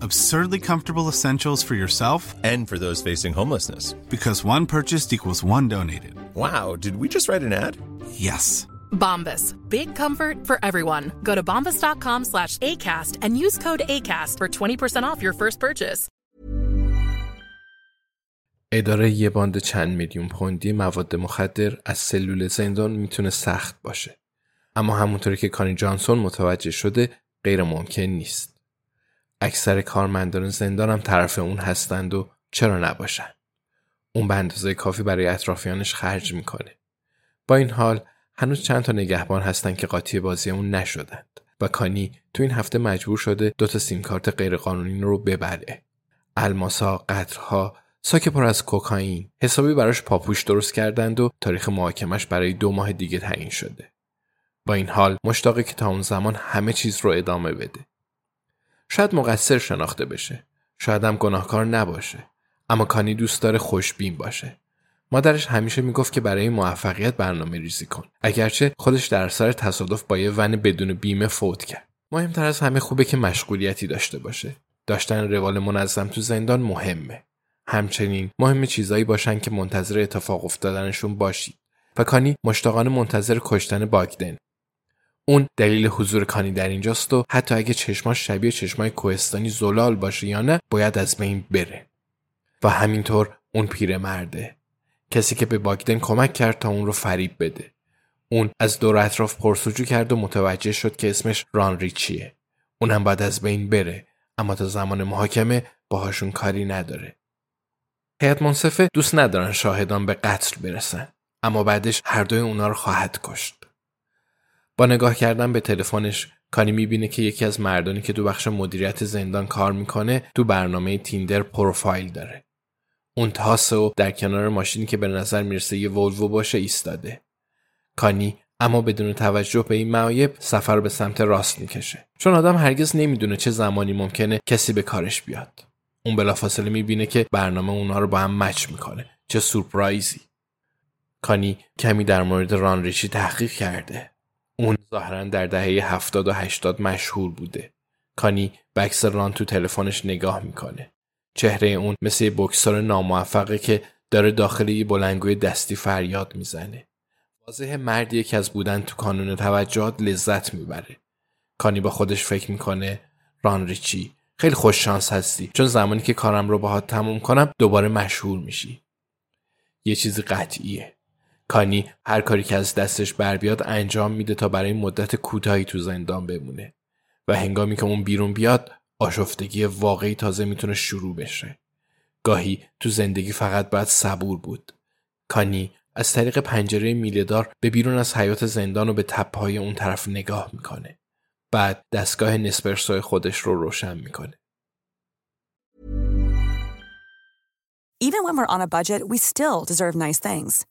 absurdly comfortable essentials for yourself and for those facing homelessness. Because one purchased equals one donated. Wow, did we just write an ad? Yes. Bombas. Big comfort for everyone. Go to bombas.com slash ACAST and use code ACAST for 20% off your first purchase. اداره یه باند چند میلیون پوندی مواد مخدر از سلول زندان میتونه سخت باشه. اما همونطوری که کانی جانسون متوجه شده غیر ممکن نیست. اکثر کارمندان زندان هم طرف اون هستند و چرا نباشن؟ اون به اندازه کافی برای اطرافیانش خرج می‌کنه. با این حال هنوز چند تا نگهبان هستن که قاطی بازی اون نشدند و کانی تو این هفته مجبور شده دو تا سیم کارت غیرقانونی رو ببره. الماسا قطرها ساک پر از کوکائین حسابی براش پاپوش درست کردند و تاریخ محاکمش برای دو ماه دیگه تعیین شده. با این حال مشتاقه که تا اون زمان همه چیز رو ادامه بده. شاید مقصر شناخته بشه. شاید هم گناهکار نباشه. اما کانی دوست داره خوشبین باشه. مادرش همیشه می‌گفت که برای موفقیت برنامه ریزی کن. اگرچه خودش در سر تصادف با یه ون بدون بیمه فوت کرد. مهمتر از همه خوبه که مشغولیتی داشته باشه. داشتن روال منظم تو زندان مهمه. همچنین مهم چیزایی باشن که منتظر اتفاق افتادنشون باشید. و کانی مشتاقانه منتظر کشتن باگدن. اون دلیل حضور کانی در اینجاست و حتی اگه چشماش شبیه چشمای کوهستانی زلال باشه یا نه باید از بین بره. و همینطور اون پیرمرده. کسی که به باگدن کمک کرد تا اون رو فریب بده. اون از دور اطراف پرسجو کرد و متوجه شد که اسمش ران ریچیه اونم باید از بین بره. اما تا زمان محاکمه باهاشون کاری نداره. هیئت منصفه دوست ندارن شاهدان به قتل برسن. اما بعدش هر دوی اونا رو خواهد کشت. نگاه کردن به تلفنش کانی می‌بینه که یکی از مردانی که تو بخش مدیریت زندان کار می‌کنه تو برنامه تیندر پروفایل داره. اون تاسه و در کنار ماشینی که به نظر می‌رسه یه ولوو باشه ایستاده. کانی اما بدون توجه به این معایب سفر به سمت راست می‌کشه. چون آدم هرگز نمی‌دونه چه زمانی ممکنه کسی به کارش بیاد. اون بلافاصله می‌بینه که برنامه اونها رو با هم مچ می‌کنه. چه سورپرایزی. کانی کمی در مورد ران ریچی تحقیق کرده. اون ظاهرا در دهه 70 و 80 مشهور بوده. کانی عکس ران تو تلفنش نگاه می‌کنه. چهره اون مثل یه بکسور ناموفقه که داره داخل یه بلنگوی دستی فریاد می‌زنه. واضح مردیه که از بودن تو کانون توجهات لذت می‌بره. کانی با خودش فکر می‌کنه ران ریچی خیلی خوش شانس هستی چون زمانی که کارم رو باهات تموم کنم دوباره مشهور میشی. یه چیزی قطعیه. کانی هر کاری که از دستش بر بیاد انجام میده تا برای مدت کوتاهی تو زندان بمونه. و هنگامی که اون بیرون بیاد آشفتگی واقعی تازه می‌تونه شروع بشه. گاهی تو زندگی فقط باید صبور بود. کانی از طریق پنجره میلهدار به بیرون از حیات زندان و به تپهای اون طرف نگاه می‌کنه. بعد دستگاه نسپرسوی خودش رو روشن می‌کنه. Even when we're on a budget, we still deserve nice things.